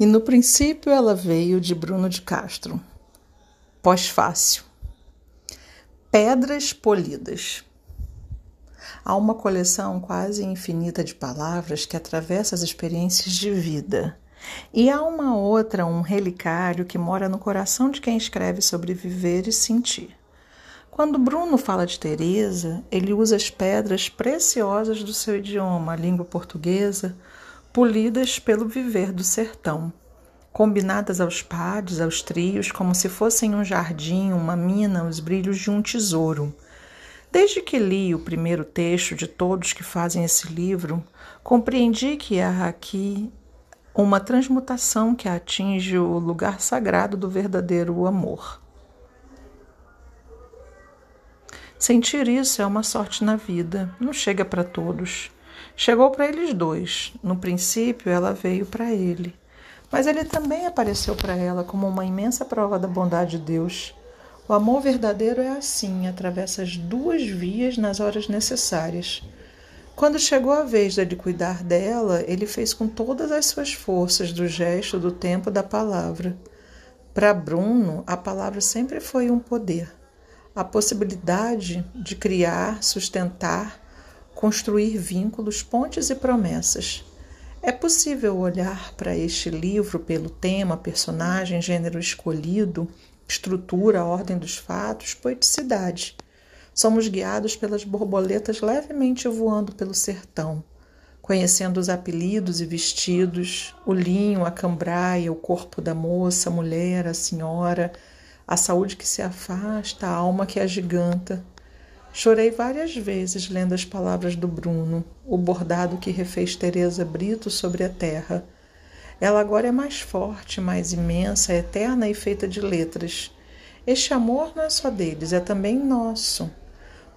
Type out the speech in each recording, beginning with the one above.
E no princípio ela veio de Bruno de Castro. Pós-fácil. Pedras polidas. Há uma coleção quase infinita de palavras que atravessa as experiências de vida. E há uma outra, um relicário que mora no coração de quem escreve sobre viver e sentir. Quando Bruno fala de Teresa, ele usa as pedras preciosas do seu idioma, a língua portuguesa, polidas pelo viver do sertão, combinadas aos pares, aos trios, como se fossem um jardim, uma mina, os brilhos de um tesouro. Desde que li o primeiro texto de todos que fazem esse livro, compreendi que há aqui uma transmutação que atinge o lugar sagrado do verdadeiro amor. Sentir isso é uma sorte na vida, não chega para todos. Chegou para eles dois. No princípio, ela veio para ele. Mas ele também apareceu para ela como uma imensa prova da bondade de Deus. O amor verdadeiro é assim, atravessa as duas vias nas horas necessárias. Quando chegou a vez de cuidar dela, ele fez com todas as suas forças, do gesto, do tempo, da palavra. Para Bruno, a palavra sempre foi um poder, a possibilidade de criar, sustentar, construir vínculos, pontes e promessas. É possível olhar para este livro pelo tema, personagem, gênero escolhido, estrutura, ordem dos fatos, poeticidade. Somos guiados pelas borboletas levemente voando pelo sertão, conhecendo os apelidos e vestidos, o linho, a cambraia, o corpo da moça, a mulher, a senhora, a saúde que se afasta, a alma que agiganta, Chorei várias vezes lendo as palavras do Bruno, o bordado que refez Teresa Brito sobre a terra. Ela agora é mais forte, mais imensa, eterna e feita de letras. Este amor não é só deles, é também nosso.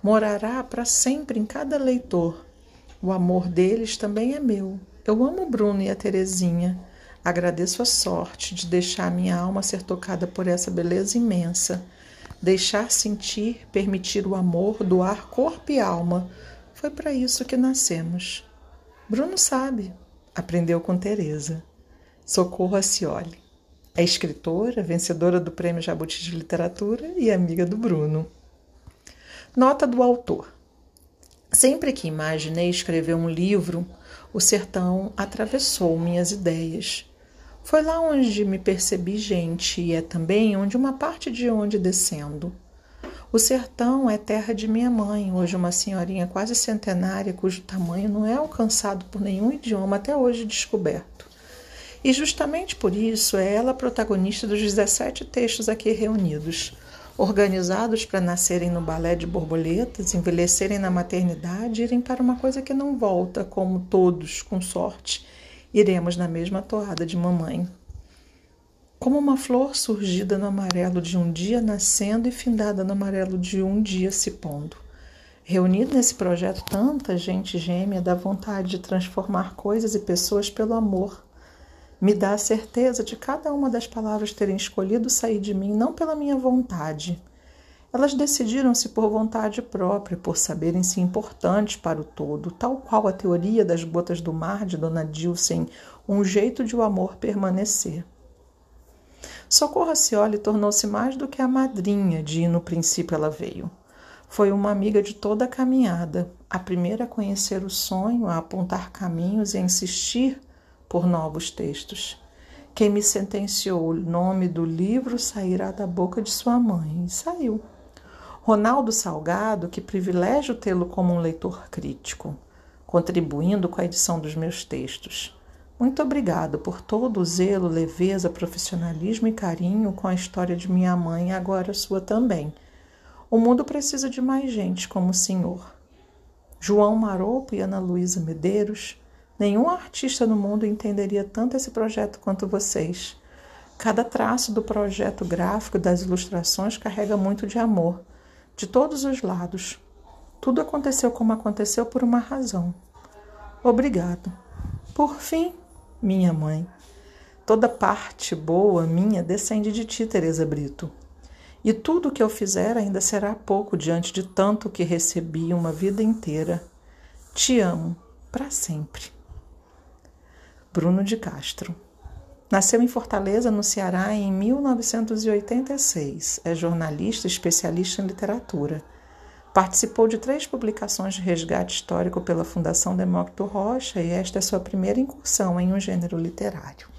Morará para sempre em cada leitor. O amor deles também é meu. Eu amo o Bruno e a Terezinha. Agradeço a sorte de deixar minha alma ser tocada por essa beleza imensa deixar sentir, permitir o amor, doar corpo e alma. Foi para isso que nascemos. Bruno sabe, aprendeu com Teresa. Socorro Acioli. É escritora, vencedora do Prêmio Jabuti de Literatura e amiga do Bruno. Nota do autor. Sempre que imaginei escrever um livro, o sertão atravessou minhas ideias. Foi lá onde me percebi gente e é também onde uma parte de onde descendo. O sertão é terra de minha mãe, hoje uma senhorinha quase centenária cujo tamanho não é alcançado por nenhum idioma até hoje descoberto. E justamente por isso é ela protagonista dos 17 textos aqui reunidos, organizados para nascerem no balé de borboletas, envelhecerem na maternidade e irem para uma coisa que não volta, como todos, com sorte, iremos na mesma toada de mamãe. Como uma flor surgida no amarelo de um dia nascendo e findada no amarelo de um dia se pondo. Reunido nesse projeto tanta gente gêmea dá vontade de transformar coisas e pessoas pelo amor. Me dá a certeza de cada uma das palavras terem escolhido sair de mim não pela minha vontade, elas decidiram-se por vontade própria, por saberem-se importantes para o todo, tal qual a teoria das gotas do mar de Dona Dilsen, um jeito de o amor permanecer. Socorro Acioli tornou-se mais do que a madrinha de No Princípio Ela Veio. Foi uma amiga de toda a caminhada, a primeira a conhecer o sonho, a apontar caminhos e a insistir por novos textos. Quem me sentenciou o nome do livro sairá da boca de sua mãe. E saiu. Ronaldo Salgado, que privilégio tê-lo como um leitor crítico, contribuindo com a edição dos meus textos. Muito obrigado por todo o zelo, leveza, profissionalismo e carinho com a história de minha mãe agora sua também. O mundo precisa de mais gente como o senhor. João Maropo e Ana Luísa Medeiros, nenhum artista no mundo entenderia tanto esse projeto quanto vocês. Cada traço do projeto gráfico das ilustrações carrega muito de amor de todos os lados. Tudo aconteceu como aconteceu por uma razão. Obrigado. Por fim, minha mãe. Toda parte boa minha descende de ti, Teresa Brito. E tudo o que eu fizer ainda será pouco diante de tanto que recebi uma vida inteira. Te amo para sempre. Bruno de Castro Nasceu em Fortaleza, no Ceará, em 1986. É jornalista especialista em literatura. Participou de três publicações de resgate histórico pela Fundação Demócrito Rocha e esta é sua primeira incursão em um gênero literário.